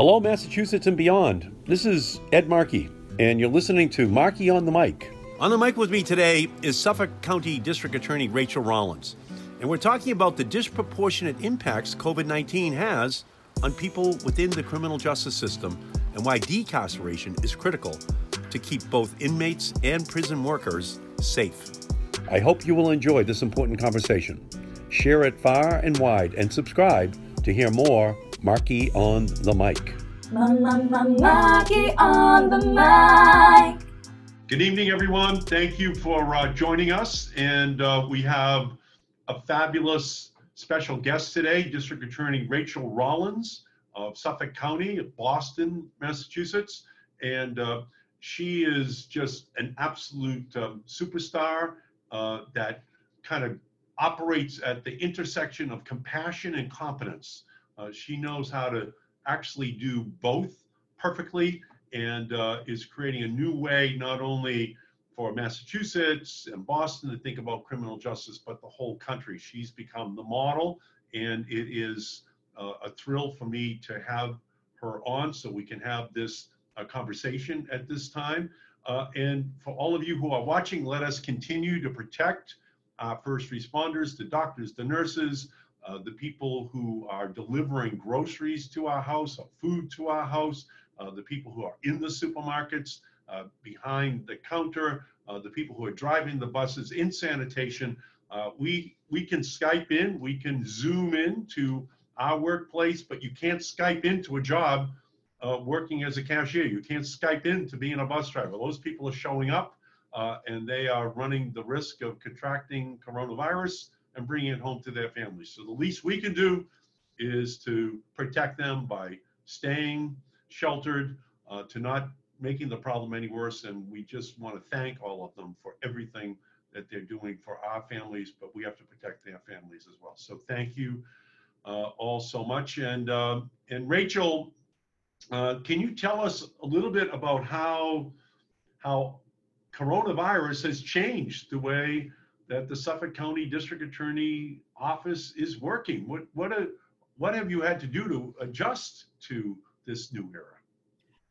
Hello, Massachusetts and beyond. This is Ed Markey, and you're listening to Markey on the Mic. On the mic with me today is Suffolk County District Attorney Rachael Rollins, and we're talking about the disproportionate impacts COVID 19 has on people within the criminal justice system and why decarceration is critical to keep both inmates and prison workers safe. I hope you will enjoy this important conversation. Share it far and wide and subscribe to hear more Markey on the Mic. Markey on the mic. Good evening, everyone. Thank you for uh, joining us. And uh, we have a fabulous special guest today, District Attorney Rachael Rollins of Suffolk County, Boston, Massachusetts. And uh, she is just an absolute um, superstar uh, that kind of operates at the intersection of compassion and competence. Uh, she knows how to actually do both perfectly and uh, is creating a new way not only for Massachusetts and Boston to think about criminal justice, but the whole country. She's become the model, and it is uh, a thrill for me to have her on so we can have this uh, conversation at this time. Uh, and for all of you who are watching, let us continue to protect our first responders, the doctors, the nurses, uh, the people who are delivering groceries to our house or food to our house, uh, the people who are in the supermarkets, uh, behind the counter, uh, the people who are driving the buses in sanitation. Uh, we, we can Skype in, we can Zoom in to our workplace, but you can't Skype into a job uh, working as a cashier. You can't Skype in to being a bus driver. Those people are showing up and they are running the risk of contracting coronavirus and bringing it home to their families. So the least we can do is to protect them by staying sheltered, uh, to not making the problem any worse. And we just want to thank all of them for everything that they're doing for our families, but we have to protect their families as well. So thank you uh, all so much. And uh, and Rachel, uh, can you tell us a little bit about how how coronavirus has changed the way that the Suffolk County District Attorney Office is working? What what a, what have you had to do to adjust to this new era?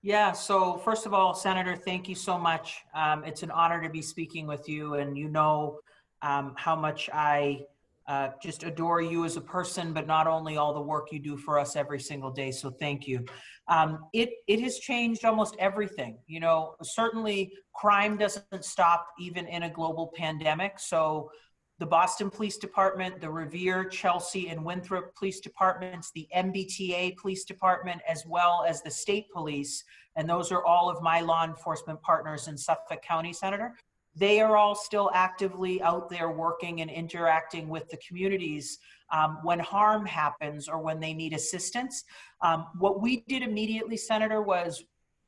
Yeah, so first of all, Senator, thank you so much. Um, it's an honor to be speaking with you, and you know um, how much I uh, just adore you as a person, but not only all the work you do for us every single day. So thank you. Um, it it has changed almost everything. You know, certainly crime doesn't stop even in a global pandemic. So the Boston Police Department, the Revere, Chelsea, and Winthrop Police Departments, the MBTA Police Department, as well as the state police, and those are all of my law enforcement partners in Suffolk County, Senator they are all still actively out there working and interacting with the communities um, when harm happens or when they need assistance. Um, what we did immediately, Senator, was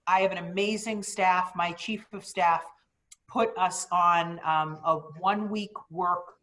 I have an amazing staff. My chief of staff put us on um, a one week work,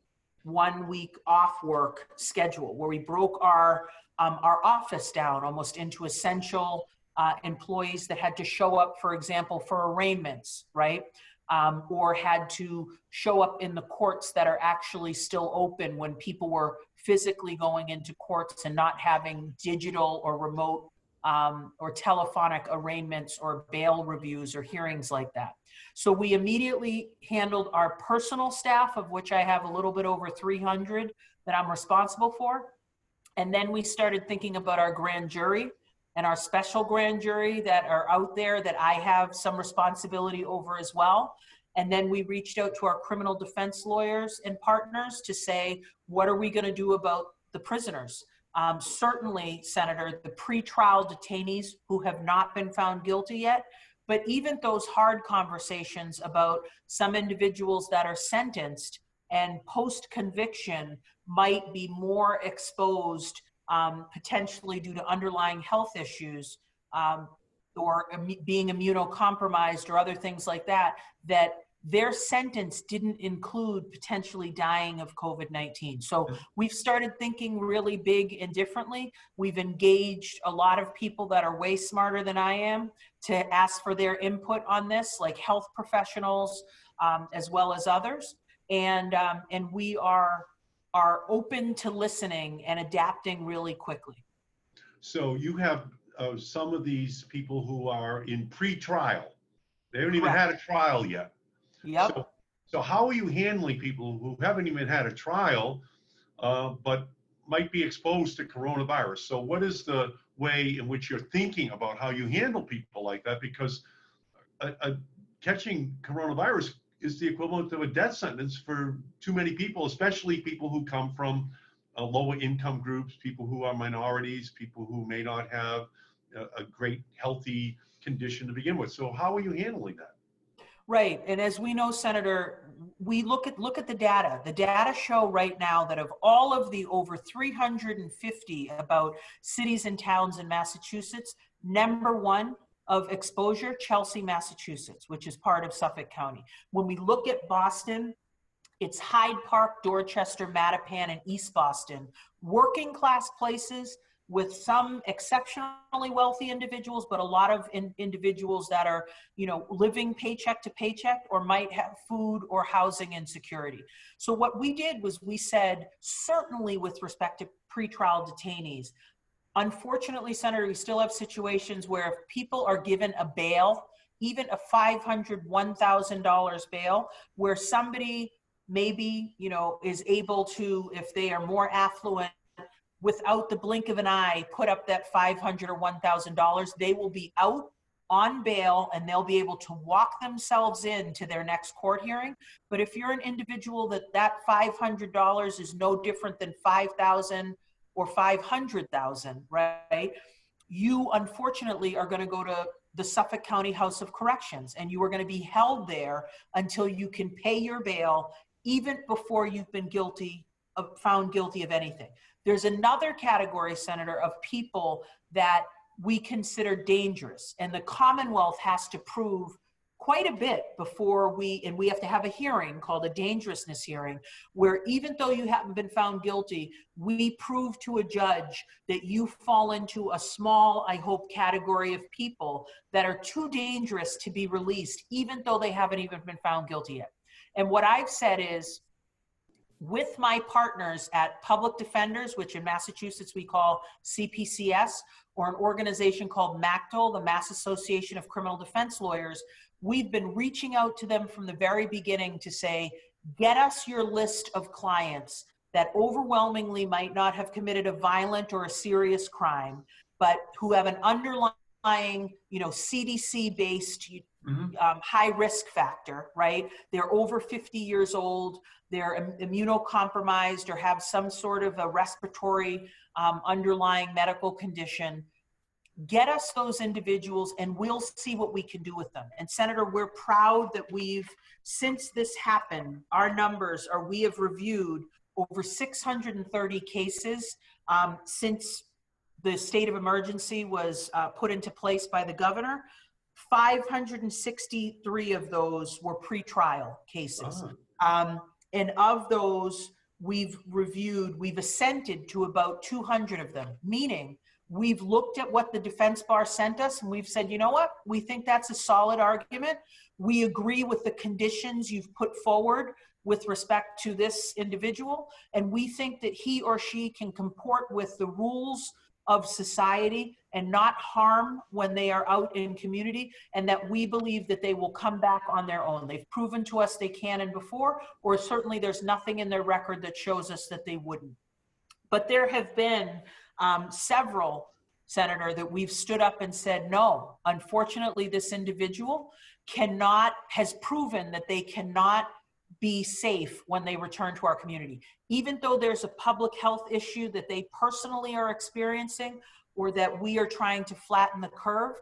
one week off work schedule where we broke our um, our office down almost into essential uh, employees that had to show up, for example, for arraignments, right? Um, or had to show up in the courts that are actually still open when people were physically going into courts and not having digital or remote um, or telephonic arraignments or bail reviews or hearings like that. So we immediately handled our personal staff, of which I have a little bit over 300 that I'm responsible for. And then we started thinking about our grand jury and our special grand jury that are out there that I have some responsibility over as well. And then we reached out to our criminal defense lawyers and partners to say, what are we going to do about the prisoners? Um, certainly, Senator, the pretrial detainees who have not been found guilty yet, but even those hard conversations about some individuals that are sentenced and post conviction might be more exposed um, potentially due to underlying health issues um, or Im- being immunocompromised or other things like that, that their sentence didn't include potentially dying of COVID 19. So we've started thinking really big and differently. We've engaged a lot of people that are way smarter than I am to ask for their input on this, like health professionals um, as well as others. And, um, and we are are open to listening and adapting really quickly. So you have of some of these people who are in pre-trial. They haven't even had a trial yet. Yep. So, so how are you handling people who haven't even had a trial, uh, but might be exposed to coronavirus? So what is the way in which you're thinking about how you handle people like that? Because a, a, catching coronavirus is the equivalent of a death sentence for too many people, especially people who come from uh, lower income groups, people who are minorities, people who may not have a, a great healthy condition to begin with. So how are you handling that? Right, and as we know, Senator, we look at look at the data. The data show right now that of all of the over 350 about cities and towns in Massachusetts, number one of exposure, Chelsea, Massachusetts, which is part of Suffolk County. When we look at Boston, it's Hyde Park, Dorchester, Mattapan, and East Boston, working class places with some exceptionally wealthy individuals, but a lot of in, individuals that are, you know, living paycheck to paycheck or might have food or housing insecurity. So what we did was we said, certainly with respect to pretrial detainees, unfortunately, Senator, we still have situations where if people are given a bail, even a $500, $1,000 bail, where somebody maybe, you know, is able to, if they are more affluent, without the blink of an eye put up that 500 or $1000 they will be out on bail and they'll be able to walk themselves into their next court hearing. But if you're an individual that that $500 is no different than 5000 or 500000 right you unfortunately are going to go to the Suffolk County House of Corrections and you are going to be held there until you can pay your bail even before you've been guilty of found guilty of anything there's another category, Senator, of people that we consider dangerous. And the Commonwealth has to prove quite a bit before we, and we have to have a hearing called a dangerousness hearing, where even though you haven't been found guilty, we prove to a judge that you fall into a small, I hope, category of people that are too dangerous to be released, even though they haven't even been found guilty yet. And what I've said is, with my partners at Public Defenders, which in Massachusetts we call CPCS, or an organization called MACDL, the Mass Association of Criminal Defense Lawyers, we've been reaching out to them from the very beginning to say, get us your list of clients that overwhelmingly might not have committed a violent or a serious crime, but who have an underlying, you know, CDC based mm-hmm. um, high risk factor, right? They're over 50 years old they're immunocompromised or have some sort of a respiratory um, underlying medical condition, get us those individuals and we'll see what we can do with them. And Senator, we're proud that we've, since this happened, our numbers are we have reviewed over 630 cases um, since the state of emergency was uh, put into place by the governor. 563 of those were pretrial cases. Oh. Um, and of those we've reviewed, we've assented to about 200 of them, meaning we've looked at what the defense bar sent us and we've said, you know what, we think that's a solid argument. We agree with the conditions you've put forward with respect to this individual. And we think that he or she can comport with the rules of society and not harm when they are out in community and that we believe that they will come back on their own they've proven to us they can and before or certainly there's nothing in their record that shows us that they wouldn't but there have been um, several senator that we've stood up and said no unfortunately this individual cannot has proven that they cannot be safe when they return to our community. Even though there's a public health issue that they personally are experiencing or that we are trying to flatten the curve,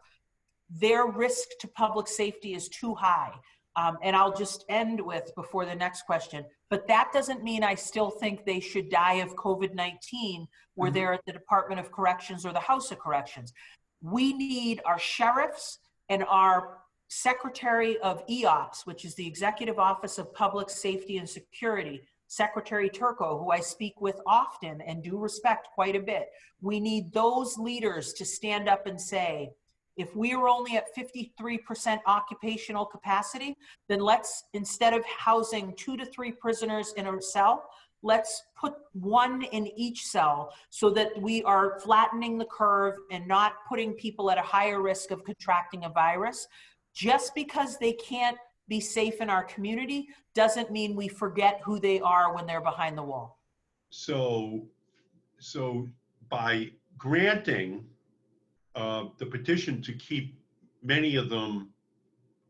their risk to public safety is too high. Um, and I'll just end with before the next question. But that doesn't mean I still think they should die of COVID 19 where mm-hmm. they're at the Department of Corrections or the House of Corrections. We need our sheriffs and our Secretary of EOPS, which is the Executive Office of Public Safety and Security, Secretary Turco, who I speak with often and do respect quite a bit. We need those leaders to stand up and say, if we are only at 53% occupational capacity, then let's, instead of housing two to three prisoners in a cell, let's put one in each cell so that we are flattening the curve and not putting people at a higher risk of contracting a virus. Just because they can't be safe in our community doesn't mean we forget who they are when they're behind the wall. So, so by granting uh, the petition to keep many of them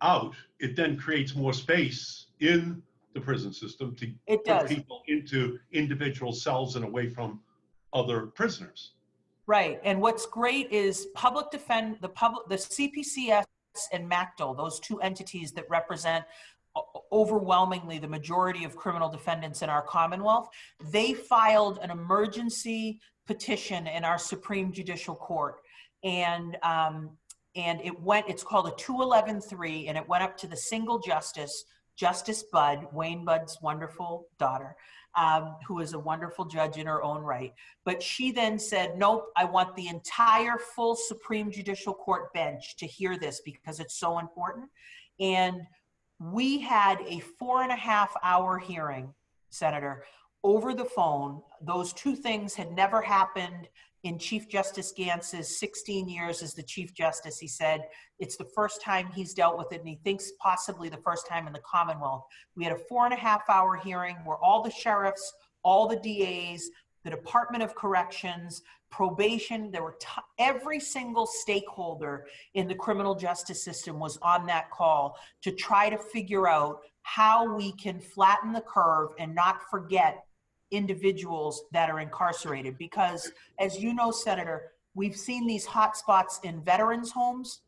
out, it then creates more space in the prison system to It put does. people into individual cells and away from other prisoners. Right. And what's great is public defend the public the CPCS and MACDL, those two entities that represent o- overwhelmingly the majority of criminal defendants in our Commonwealth, they filed an emergency petition in our Supreme Judicial Court. And um, and it went, it's called a 211-3, and it went up to the single justice, Justice Budd, Wayne Budd's wonderful daughter, um, who is a wonderful judge in her own right. But she then said, nope, I want the entire full Supreme Judicial Court bench to hear this because it's so important. And we had a four and a half hour hearing, Senator, over the phone. Those two things had never happened in Chief Justice Gants's 16 years as the Chief Justice. He said it's the first time he's dealt with it, and he thinks possibly the first time in the Commonwealth. We had a four and a half hour hearing where all the sheriffs, all the DAs, the Department of Corrections, probation, there were t- every single stakeholder in the criminal justice system was on that call to try to figure out how we can flatten the curve and not forget individuals that are incarcerated. Because, as you know, Senator, we've seen these hot spots in veterans' homes,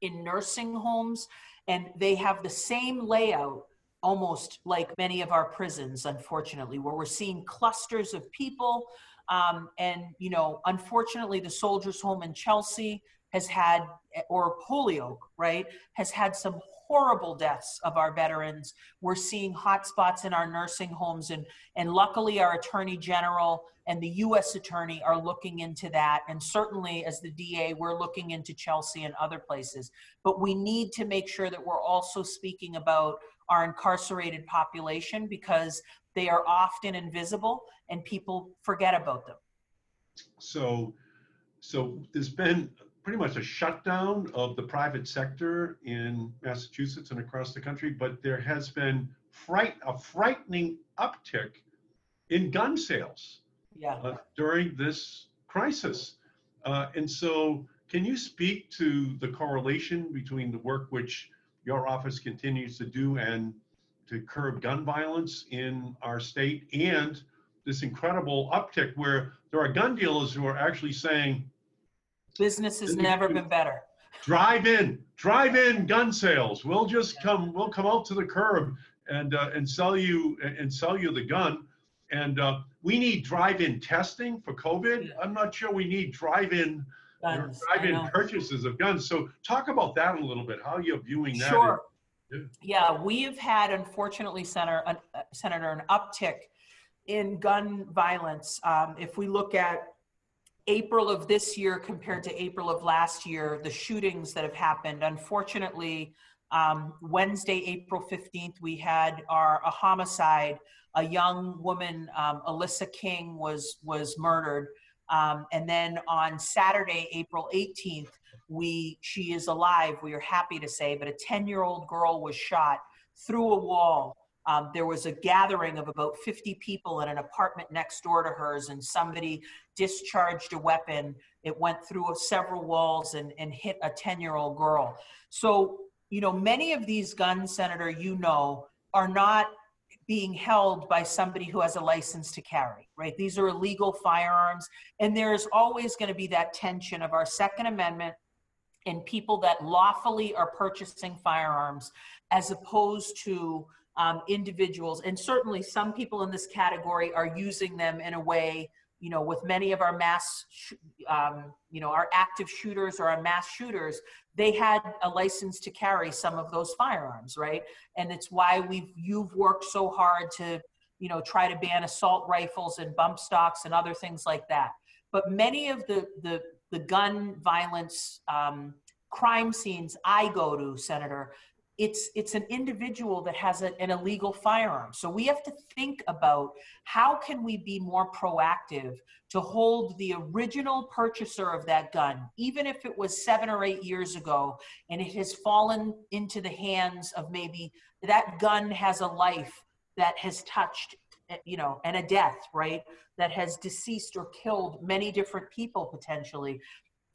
in nursing homes, and they have the same layout almost like many of our prisons, unfortunately, where we're seeing clusters of people. Um, and, you know, unfortunately, the Soldiers Home in Chelsea has had, or Holyoke, right, has had some horrible deaths of our veterans. We're seeing hot spots in our nursing homes, and, and luckily, our Attorney General and the U.S. Attorney are looking into that. And certainly, as the DA, we're looking into Chelsea and other places. But we need to make sure that we're also speaking about our incarcerated population because they are often invisible and people forget about them. So, so there's been pretty much a shutdown of the private sector in Massachusetts and across the country, but there has been fright, a frightening uptick in gun sales Yeah. uh, during this crisis. Uh, and so, can you speak to the correlation between the work which your office continues to do and to curb gun violence in our state and this incredible uptick where there are gun dealers who are actually saying, Business has never been better. drive in, drive in gun sales. We'll just come, we'll come out to the curb and, uh, and sell you, and sell you the gun. And, uh, we need drive-in testing for COVID. I'm not sure we need drive-in, Guns, drive-in purchases of guns. So talk about that a little bit, how you're viewing that. Sure. Yeah. Yeah, we have had, unfortunately, Senator, uh, Senator, an uptick in gun violence. Um, if we look at April of this year compared to April of last year, the shootings that have happened, unfortunately, um, Wednesday, April 15th, we had our a homicide. A young woman, um, Alyssa King, was was murdered. Um, and then on Saturday, April 18th, we she is alive. We are happy to say, but a 10 year old girl was shot through a wall. Um, there was a gathering of about 50 people in an apartment next door to hers, and somebody discharged a weapon. It went through several walls and, and hit a 10 year old girl. So, you know, many of these guns, Senator, you know, are not being held by somebody who has a license to carry, right? These are illegal firearms. And there's always going to be that tension of our Second Amendment and people that lawfully are purchasing firearms as opposed to um, individuals. And certainly some people in this category are using them in a way, you know, with many of our mass, um, you know, our active shooters or our mass shooters, they had a license to carry some of those firearms, right? And it's why we've, you've worked so hard to, you know, try to ban assault rifles and bump stocks and other things like that. But many of the, the, the gun violence um, crime scenes I go to, Senator, it's it's an individual that has a, an illegal firearm. So we have to think about how can we be more proactive to hold the original purchaser of that gun even if it was seven or eight years ago and it has fallen into the hands of maybe that gun has a life that has touched eh, you know and a death right? That has deceased or killed many different people potentially.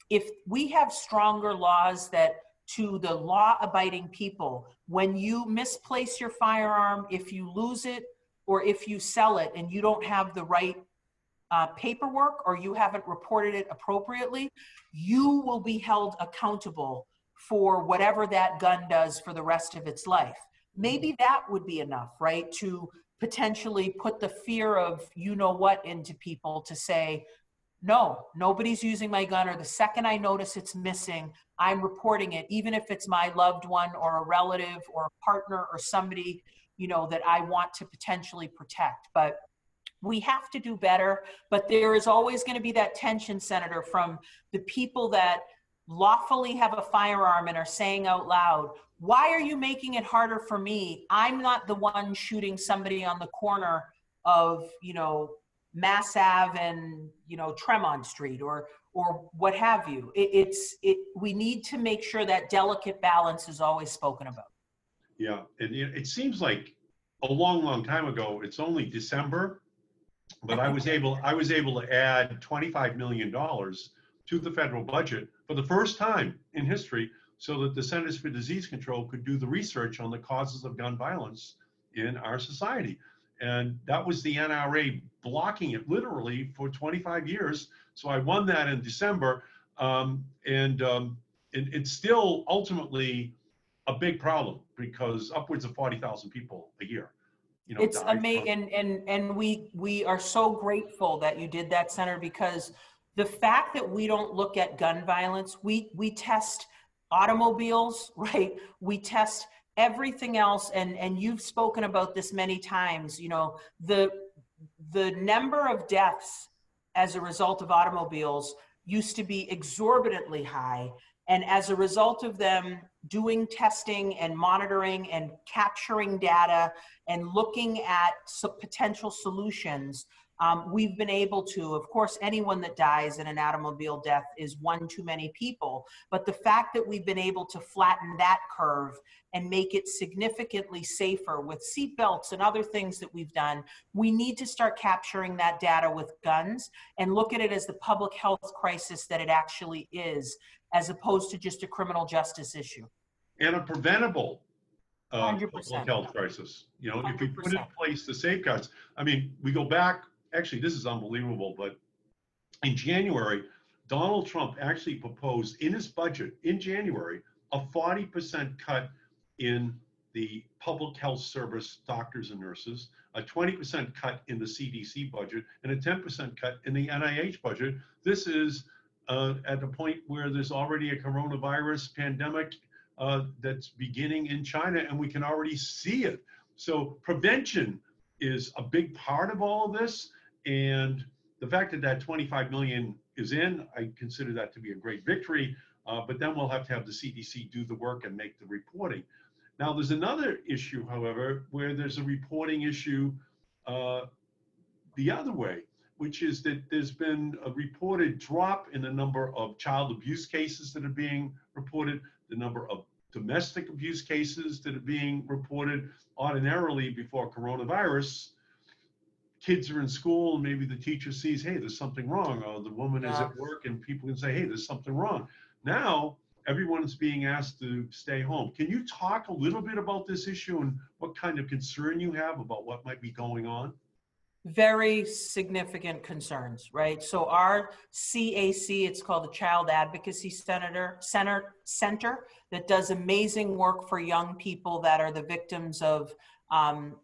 If we have stronger laws that to the law abiding people. When you misplace your firearm, if you lose it or if you sell it and you don't have the right uh, paperwork or you haven't reported it appropriately, you will be held accountable for whatever that gun does for the rest of its life. Maybe that would be enough, right? To potentially put the fear of you know what into people to say, no, nobody's using my gun, or the second I notice it's missing, I'm reporting it, even if it's my loved one or a relative or a partner or somebody, you know, that I want to potentially protect. But we have to do better. But there is always going to be that tension, Senator, from the people that lawfully have a firearm and are saying out loud, why are you making it harder for me? I'm not the one shooting somebody on the corner of, you know, Mass Ave and you know Tremont Street or or what have you. It, it's it. We need to make sure that delicate balance is always spoken about. Yeah, and it, it seems like a long, long time ago. It's only December, but I was able I was able to add 25 million dollars to the federal budget for the first time in history, so that the Centers for Disease Control could do the research on the causes of gun violence in our society. And that was the NRA blocking it literally for 25 years. So I won that in December. Um, and um, it, it's still ultimately a big problem because upwards of 40,000 people a year. You know, it's amazing, and, and and we we are so grateful that you did that, Senator, because the fact that we don't look at gun violence, we we test automobiles, right? We test everything else and and you've spoken about this many times you know the the number of deaths as a result of automobiles used to be exorbitantly high and as a result of them doing testing and monitoring and capturing data and looking at potential solutions um, we've been able to, of course, anyone that dies in an automobile death is one too many people. But the fact that we've been able to flatten that curve and make it significantly safer with seatbelts and other things that we've done, we need to start capturing that data with guns and look at it as the public health crisis that it actually is, as opposed to just a criminal justice issue. And a preventable uh, public health crisis. You know, 100%. if we put in place the safeguards, I mean, we go back actually, this is unbelievable, but in January, Donald Trump actually proposed in his budget in January a 40% cut in the public health service doctors and nurses, a 20% cut in the CDC budget, and a 10% cut in the NIH budget. This is uh, at a point where there's already a coronavirus pandemic uh, that's beginning in China, and we can already see it. So prevention is a big part of all of this. And the fact that that 25 million is in, I consider that to be a great victory. Uh, but then we'll have to have the CDC do the work and make the reporting. Now, there's another issue, however, where there's a reporting issue uh, the other way, which is that there's been a reported drop in the number of child abuse cases that are being reported, the number of domestic abuse cases that are being reported ordinarily before coronavirus kids are in school and maybe the teacher sees, hey, there's something wrong, or the woman yeah. is at work and people can say, hey, there's something wrong. Now, everyone is being asked to stay home. Can you talk a little bit about this issue and what kind of concern you have about what might be going on? Very significant concerns, right? So our CAC, it's called the Child Advocacy Center, Center, Center that does amazing work for young people that are the victims of um,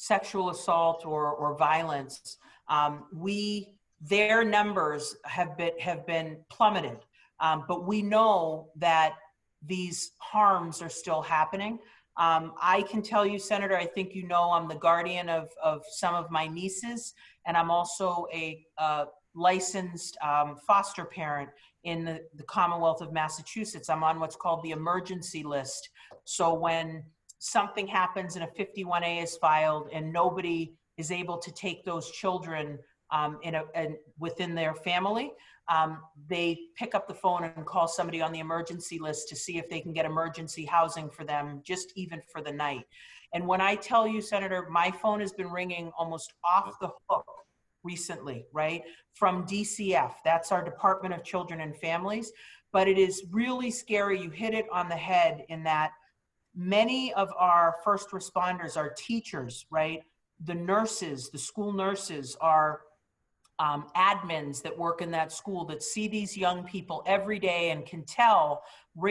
sexual assault or, or violence, um, we their numbers have been have been plummeted. Um, but we know that these harms are still happening. Um, I can tell you, Senator, I think you know I'm the guardian of, of some of my nieces, and I'm also a licensed um, foster parent in the, the Commonwealth of Massachusetts. I'm on what's called the emergency list. So when something happens and a 51A is filed and nobody is able to take those children um, in a, in, within their family, um, they pick up the phone and call somebody on the emergency list to see if they can get emergency housing for them, just even for the night. And when I tell you, Senator, my phone has been ringing almost off the hook recently, right? From DCF, that's our Department of Children and Families. But it is really scary. You hit it on the head in that many of our first responders are teachers, right? The nurses, the school nurses are um, admins that work in that school that see these young people every day and can tell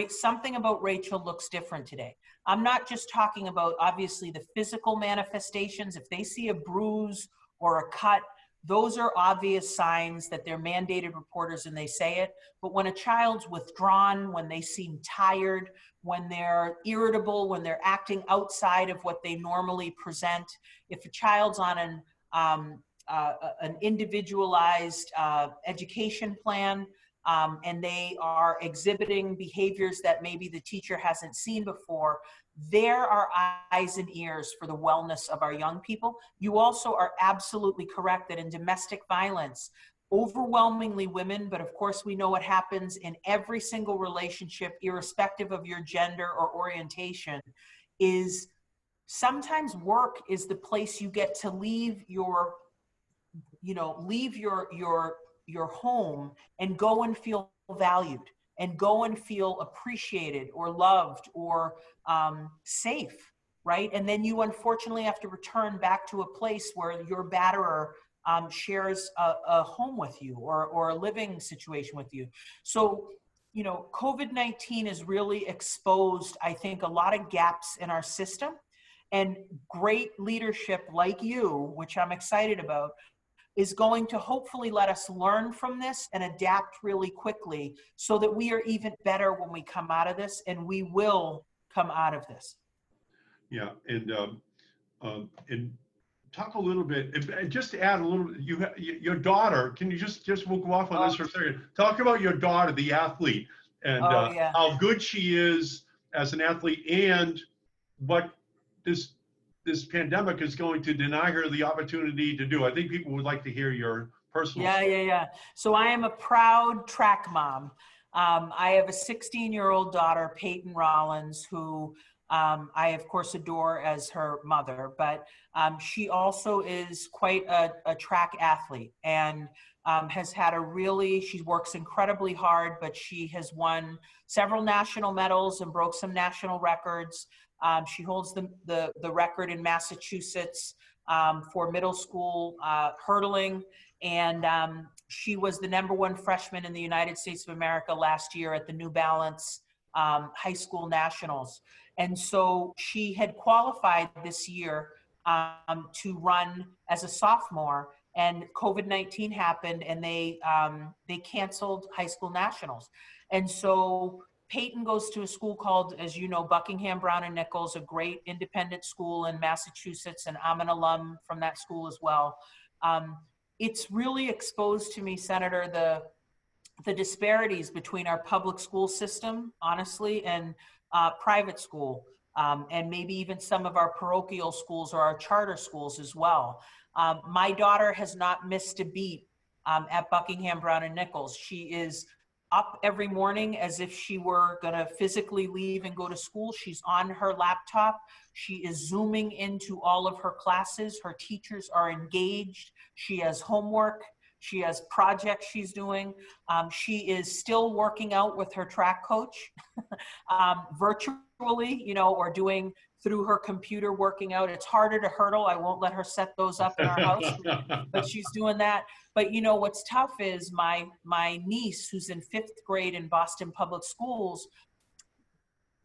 something about Rachel looks different today. I'm not just talking about obviously the physical manifestations. If they see a bruise or a cut, those are obvious signs that they're mandated reporters and they say it. But when a child's withdrawn, when they seem tired, when they're irritable, when they're acting outside of what they normally present, if a child's on an um, uh, an individualized uh, education plan um, and they are exhibiting behaviors that maybe the teacher hasn't seen before, there are eyes and ears for the wellness of our young people. You also are absolutely correct that in domestic violence, overwhelmingly women, but of course we know what happens in every single relationship, irrespective of your gender or orientation, is sometimes work is the place you get to leave your you know leave your your your home and go and feel valued and go and feel appreciated or loved or um, safe right? And then you unfortunately have to return back to a place where your batterer um, shares a, a home with you or, or a living situation with you. So you know covid-19 has really exposed i think a lot of gaps in our system. And great leadership like you which i'm excited about is going to hopefully let us learn from this and adapt really quickly so that we are even better when we come out of this and we will come out of this. Yeah, and um, um, and talk a little bit, and just to add a little. You, your daughter. Can you just just we'll go off on oh. this for a second. Talk about your daughter, the athlete, and oh, uh, yeah. how good she is as an athlete, and what this this pandemic is going to deny her the opportunity to do. I think people would like to hear your personal. Yeah, story. yeah, yeah. So I am a proud track mom. Um, I have a 16 year old daughter, Peyton Rollins, who um, I, of course, adore as her mother, but um, she also is quite a, a track athlete and um, has had a really, she works incredibly hard, but she has won several national medals and broke some national records. Um, she holds the, the, the, record in Massachusetts um, for middle school uh, hurdling. And um, she was the number one freshman in the United States of America last year at the New Balance um, High School Nationals. And so she had qualified this year um, to run as a sophomore and COVID-19 happened and they, um, they canceled high school nationals. And so Peyton goes to a school called, as you know, Buckingham Browne and Nichols, a great independent school in Massachusetts, and I'm an alum from that school as well. Um, it's really exposed to me, Senator, the the disparities between our public school system, honestly, and uh, private school, um, and maybe even some of our parochial schools or our charter schools as well. Um, my daughter has not missed a beat um, at Buckingham Browne and Nichols. She is up every morning as if she were going to physically leave and go to school. She's on her laptop. She is zooming into all of her classes. Her teachers are engaged. She has homework. She has projects she's doing. Um, she is still working out with her track coach um, virtually, you know, or doing through her computer working out. It's harder to hurdle. I won't let her set those up in our house, but she's doing that. But you know what's tough is my my niece who's in 5th grade in Boston Public Schools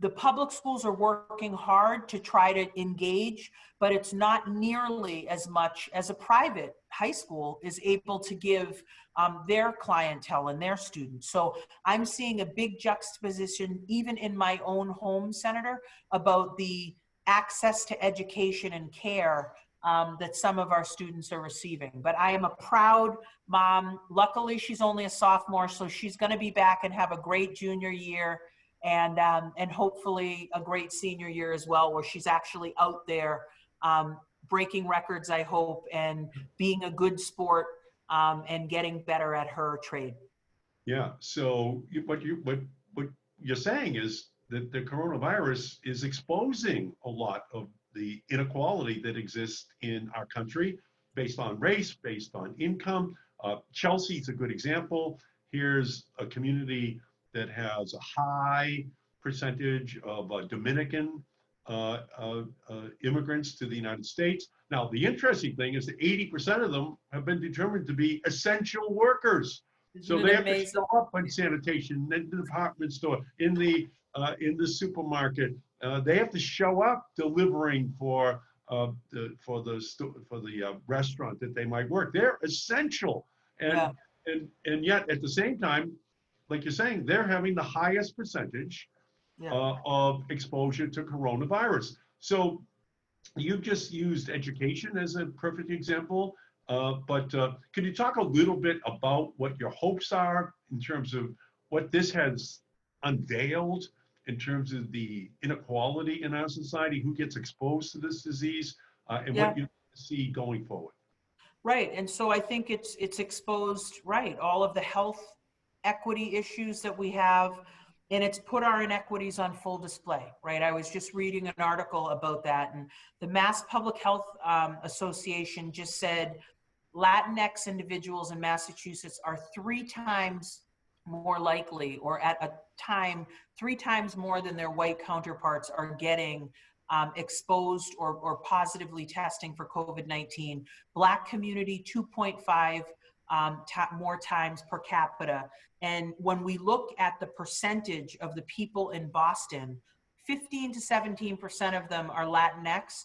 the public schools are working hard to try to engage, but it's not nearly as much as a private high school is able to give um, their clientele and their students. So I'm seeing a big juxtaposition, even in my own home, Senator, about the access to education and care um, that some of our students are receiving. But I am a proud mom. Luckily, she's only a sophomore, so she's going to be back and have a great junior year and um, and hopefully a great senior year as well, where she's actually out there um, breaking records. I hope and being a good sport um, and getting better at her trade. Yeah. So what you what what you're saying is that the coronavirus is exposing a lot of the inequality that exists in our country based on race, based on income. Uh, Chelsea's a good example. Here's a community that has a high percentage of uh, Dominican uh, uh, uh, immigrants to the United States. Now, the interesting thing is that 80% of them have been determined to be essential workers. So Isn't they it have to amazing? show up in sanitation, in the department store, in the uh, in the supermarket. Uh, they have to show up delivering for uh, the for the for the uh, restaurant that they might work. They're essential, and Yeah. and and yet at the same time, like you're saying, they're having the highest percentage Yeah. uh, of exposure to coronavirus. So you've just used education as a perfect example. Uh, but uh, can you talk a little bit about what your hopes are in terms of what this has unveiled in terms of the inequality in our society, who gets exposed to this disease, uh, and what you see going forward? Right, and so I think it's it's exposed right all of the health equity issues that we have, and it's put our inequities on full display. Right, I was just reading an article about that, and the Mass Public Health um, Association just said Latinx individuals in Massachusetts are three times more likely, or at a time three times more than their white counterparts are getting um, exposed or, or positively testing for COVID 19. Black community, 2.5 um, more times per capita. And when we look at the percentage of the people in Boston, 15 to 17% of them are Latinx,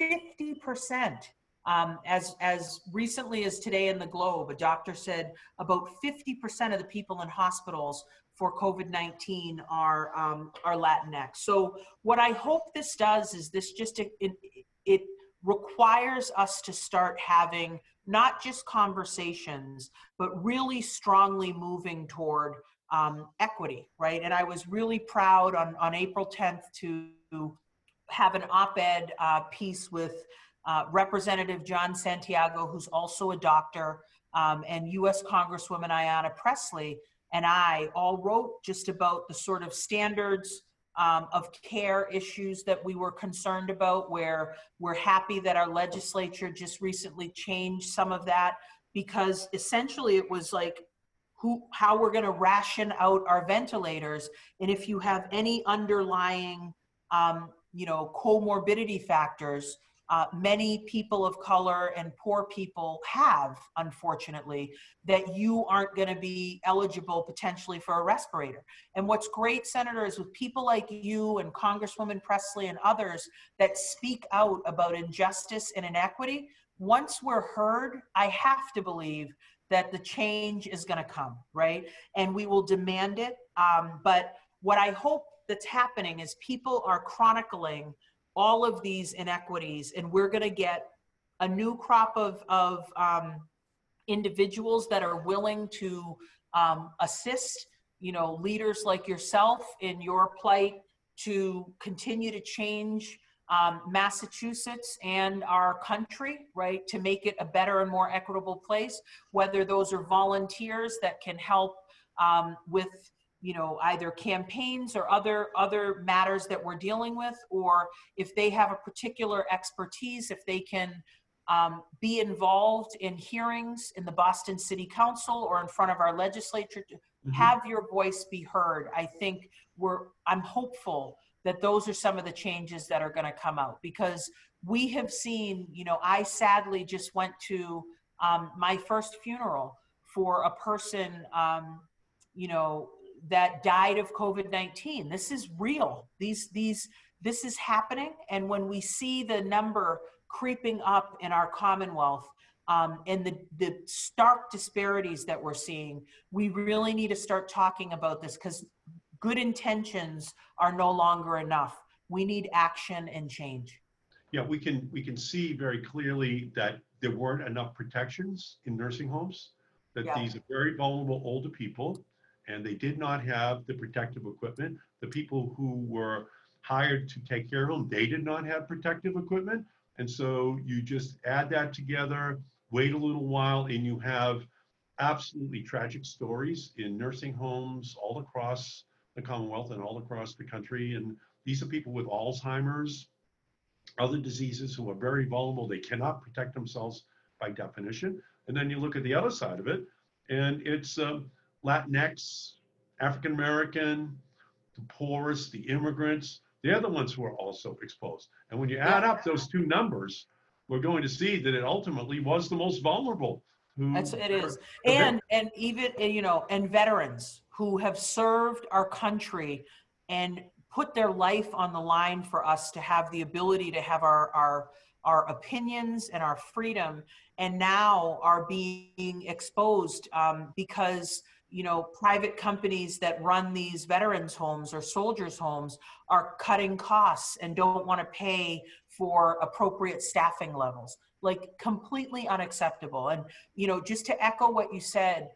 50%. Um, as, as recently as today in the Globe, a doctor said about 50% of the people in hospitals for COVID-19 are, um, are Latinx. So what I hope this does is this just, it, it, requires us to start having not just conversations, but really strongly moving toward um, equity, right? And I was really proud on, on April 10th to have an op-ed uh, piece with uh, Representative Jon Santiago, who's also a doctor, um, and U.S. Congresswoman Ayanna Presley, and I all wrote just about the sort of standards um, of care issues that we were concerned about, where we're happy that our legislature just recently changed some of that because essentially it was like who how we're going to ration out our ventilators and if you have any underlying um, you know comorbidity factors uh, many people of color and poor people have, unfortunately, that you aren't going to be eligible potentially for a respirator. And what's great, Senator, is with people like you and Congresswoman Presley and others that speak out about injustice and inequity, once we're heard, I have to believe that the change is going to come, right? And we will demand it. Um, but what I hope that's happening is people are chronicling all of these inequities and we're going to get a new crop of, of um, individuals that are willing to um, assist you know leaders like yourself in your plight to continue to change um, massachusetts and our country right to make it a better and more equitable place whether those are volunteers that can help um, with you know either campaigns or other other matters that we're dealing with or if they have a particular expertise if they can um, be involved in hearings in the boston city council or in front of our legislature to Mhm. have your voice be heard i think we're i'm hopeful that those are some of the changes that are going to come out because we have seen you know i sadly just went to um, my first funeral for a person um, you know that died of covid-19 this is real. These these this is happening. And when we see the number creeping up in our commonwealth um, and the, the stark disparities that we're seeing we really need to start talking about this because good intentions are no longer enough. We need action and change. Yeah, we can, we can see very clearly that there weren't enough protections in nursing homes, that Yeah. these are very vulnerable older people, and they did not have the protective equipment. The people who were hired to take care of them, they did not have protective equipment. And so you just add that together, wait a little while, and you have absolutely tragic stories in nursing homes all across the Commonwealth and all across the country. And these are people with Alzheimer's, other diseases who are very vulnerable. They cannot protect themselves by definition. And then you look at the other side of it, and it's um, Latinx, African American, the poorest, the immigrants. They're the ones who are also exposed. And when you add up those two numbers, we're going to see that it ultimately was the most vulnerable. That's, it is. And, and even, you know, and veterans who have served our country and put their life on the line for us to have the ability to have our, our, our opinions and our freedom and now are being exposed um, because you know private companies that run these veterans homes or soldiers homes are cutting costs and don't want to pay for appropriate staffing levels like completely unacceptable. And you know just to echo what you said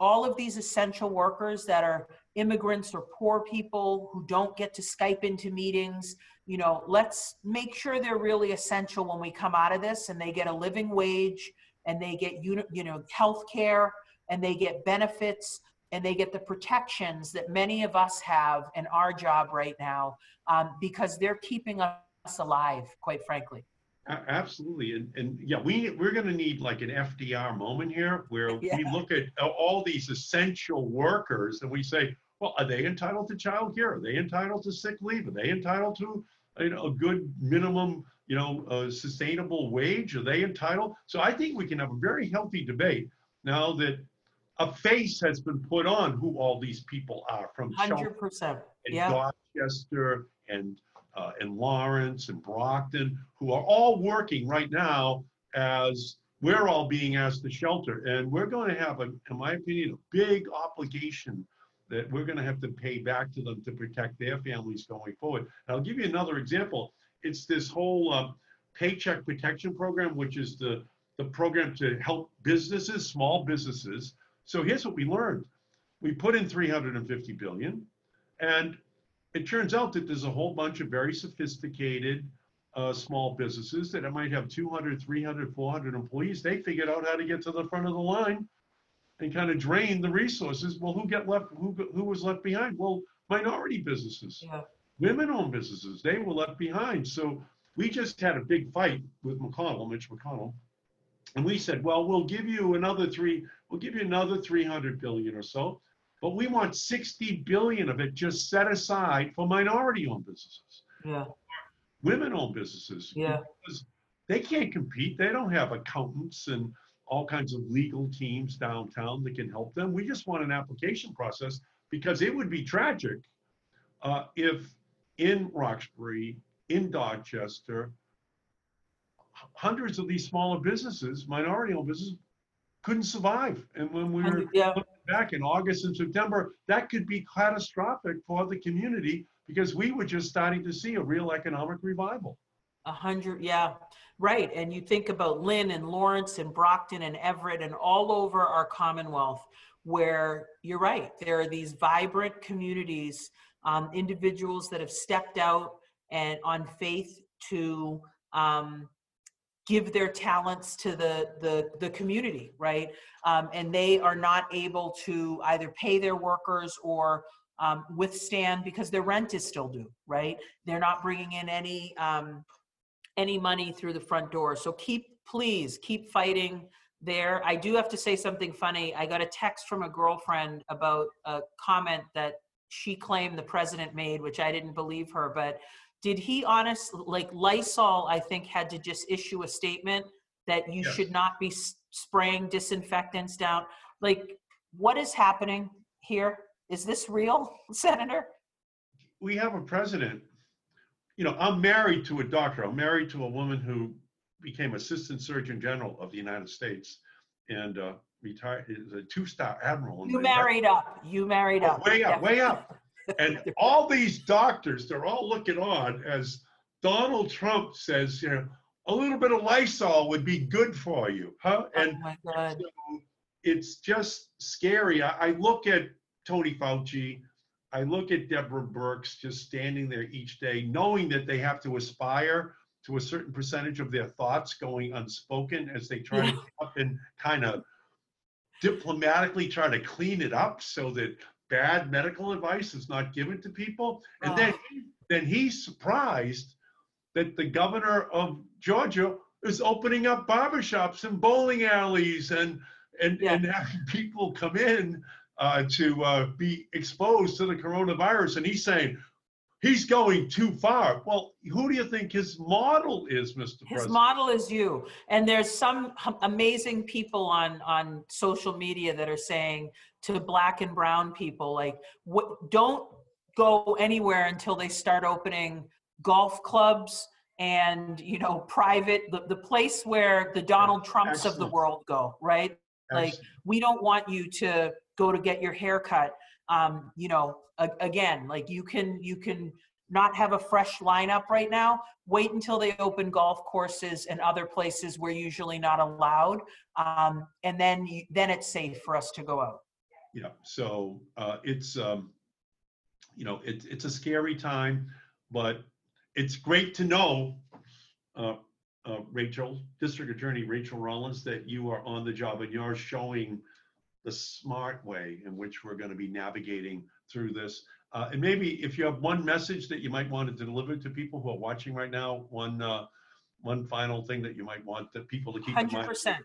all of these essential workers that are immigrants or poor people who don't get to skype into meetings you know let's make sure they're really essential when we come out of this and they get a living wage and they get you know health care and they get benefits and they get the protections that many of us have in our job right now um, because they're keeping us alive quite frankly Absolutely, and, and yeah, we, we're gonna need like an FDR moment here where we look at all these essential workers and we say, well, are they entitled to child care? Are they entitled to sick leave? Are they entitled to, you know, a good minimum, you know, uh, sustainable wage? Are they entitled? So I think we can have a very healthy debate now that a face has been put on who all these people are from Shelton 100% and yeah Dorchester and uh, and Lawrence and Brockton, who are all working right now as we're all being asked to shelter, and we're going to have, a, in my opinion, a big obligation that we're going to have to pay back to them to protect their families going forward. And I'll give you another example. It's this whole uh, paycheck protection program, which is the the program to help businesses, small businesses. So here's what we learned: we put in 350 billion, and it turns out that there's a whole bunch of very sophisticated uh, small businesses that might have 200, 300, 400 employees. They figured out how to get to the front of the line and kind of drain the resources. Well, who get left? Who who was left behind? Well, minority businesses, yeah women-owned businesses. They were left behind. So we just had a big fight with McConnell, Mitch McConnell, and we said, well, we'll give you another three. We'll give you another 300 billion or so but we want 60 billion of it just set aside for minority owned businesses, yeah women owned businesses. yeah Because they can't compete. They don't have accountants and all kinds of legal teams downtown that can help them. We just want an application process because it would be tragic uh, if in Roxbury, in Dorchester, hundreds of these smaller businesses, minority owned businesses, couldn't survive. And when we were yeah back in August and September, that could be catastrophic for the community because we were just starting to see a real economic revival. A hundred, yeah, right. And you think about Lynn and Lawrence and Brockton and Everett and all over our Commonwealth, where you're right, there are these vibrant communities, um, individuals that have stepped out and on faith to um, give their talents to the the the community, right? Um, and they are not able to either pay their workers or um, withstand because their rent is still due, right? They're not bringing in any um, any money through the front door. So keep, please, keep fighting there. I do have to say something funny. I got a text from a girlfriend about a comment that she claimed the president made, which I didn't believe her. But did he honest, like Lysol, I think had to just issue a statement that you Yes. should not be spraying disinfectants down. Like, what is happening here? Is this real, Senator? We have a president, you know, I'm married to a doctor. I'm married to a woman who became Assistant Surgeon General of the United States and uh, retired, is a two-star admiral. You married up. You married Oh, up. way up, way up. And all these doctors, they're all looking on as Donald Trump says, you know, a little bit of Lysol would be good for you, huh? Oh and oh my God. so it's just scary. I, I look at Tony Fauci, I look at Deborah Birx just standing there each day, knowing that they have to aspire to a certain percentage of their thoughts going unspoken as they try to Yeah. up and kind of diplomatically try to clean it up so that bad medical advice is not given to people. And then, then he's surprised that the governor of Georgia is opening up barbershops and bowling alleys and and, Yeah. and having people come in uh, to uh, be exposed to the coronavirus. And he's saying he's going too far. Well, who do you think his model is, Mr. President? His President? model is you. And there's some amazing people on, on social media that are saying to black and brown people, like, what, don't go anywhere until they start opening golf clubs and, you know, private, the, the place where the Donald Trumps of the world go, right? like, we don't want you to go to get your hair cut um, you know a- again like you can you can not have a fresh lineup right now. Wait until they open golf courses and other places we're usually not allowed um, and then you, then it's safe for us to go out. Yeah, so uh, it's, um, you know, it's, it's a scary time, but it's great to know, uh, uh, Rachael, District Attorney Rachael Rollins, that you are on the job and you're showing the smart way in which we're going to be navigating through this. Uh, And maybe if you have one message that you might want to deliver to people who are watching right now, one, uh, one final thing that you might want the people to keep in mind. 100%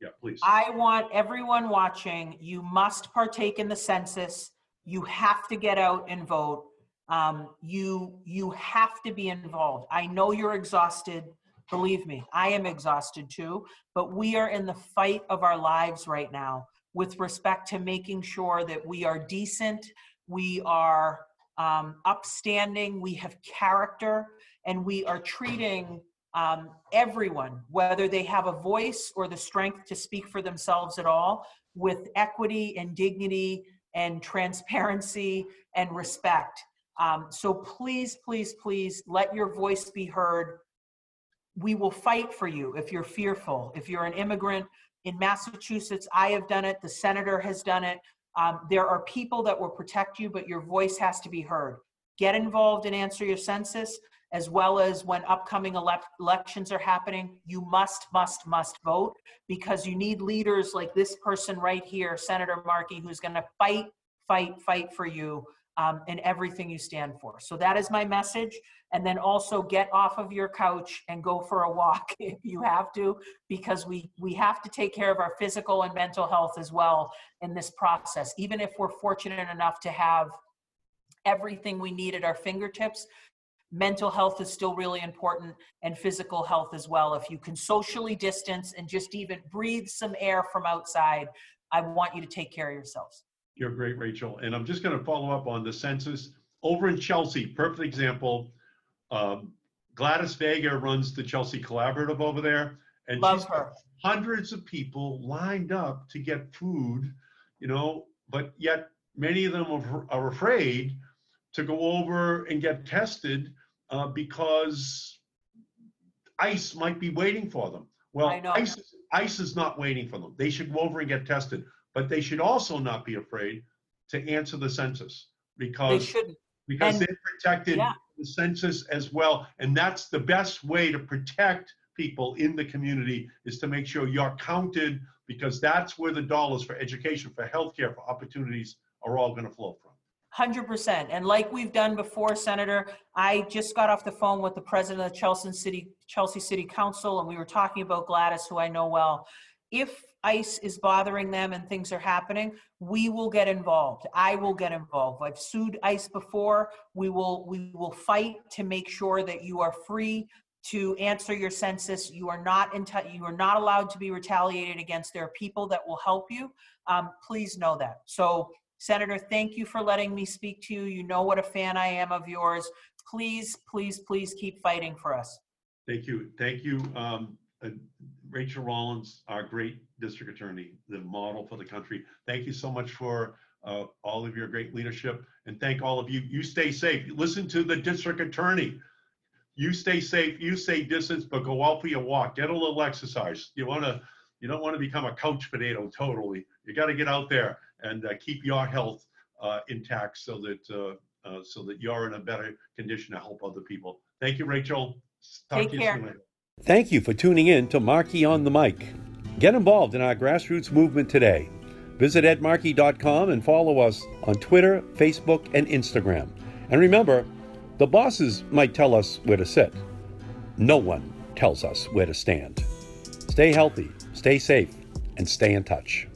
Yeah, please. I want everyone watching, you must partake in the census. You have to get out and vote. Um, you, you have to be involved. I know you're exhausted. Believe me, I am exhausted too, but we are in the fight of our lives right now with respect to making sure that we are decent, we are um, upstanding, we have character, and we are treating um, everyone, whether they have a voice or the strength to speak for themselves at all, with equity and dignity and transparency and respect. Um, so please, please, please let your voice be heard. We will fight for you if you're fearful. If you're an immigrant in Massachusetts, I have done it, the senator has done it. Um, there are people that will protect you, but your voice has to be heard. Get involved and answer your census as well as when upcoming elec elections are happening, you must, must, must vote because you need leaders like this person right here, Senator Markey, who's going to fight, fight, fight for you um, in everything you stand for. So that is my message. And then also get off of your couch and go for a walk if you have to, because we we have to take care of our physical and mental health as well in this process. Even if we're fortunate enough to have everything we need at our fingertips, mental health is still really important and physical health as well. If you can socially distance and just even breathe some air from outside, I want you to take care of yourselves. You're great, Rachael. And I'm just going to follow up on the census. Over in Chelsea, perfect example. Um, Gladys Vega runs the Chelsea Collaborative over there. And Love she's her. hundreds of people lined up to get food, you know, but yet many of them are, are afraid to go over and get tested uh, because ICE might be waiting for them. Well. ICE, ICE is not waiting for them. They should go over and get tested, but they should also not be afraid to answer the census They because shouldn't. because And- they're protected yeah. the census as well. And that's the best way to protect people in the community is to make sure you're counted because that's where the dollars for education, for healthcare, for opportunities are all going to flow from. Hundred percent. And like we've done before, Senator, I just got off the phone with the president of Chelsea City, Chelsea City Council, and we were talking about Gladys, who I know well. If ICE is bothering them and things are happening, we will get involved. I will get involved. I've sued ICE before. We will, we will fight to make sure that you are free to answer your census. You are not in, you are not allowed to be retaliated against. There are people that will help you. Um, please know that. So Senator, thank you for letting me speak to you. You know what a fan I am of yours. Please, please, please keep fighting for us. Thank you. Thank you, um, uh, Rachael Rollins, our great district attorney, the model for the country. Thank you so much for uh, all of your great leadership and thank all of you. You stay safe. Listen to the district attorney. you stay safe, you stay distance, but go out for your walk. Get a little exercise. You want to, you don't want to become a couch potato totally. You got to get out there and uh, keep your health uh, intact so that uh, uh, so that you're in a better condition to help other people. Thank you, Rachael. Talk Take to you care. Thank you for tuning in to Markey on the Mic. Get involved in our grassroots movement today. Visit edmarkey.com and follow us on Twitter, Facebook, and Instagram. And remember, the bosses might tell us where to sit. No one tells us where to stand. Stay healthy, stay safe, and stay in touch.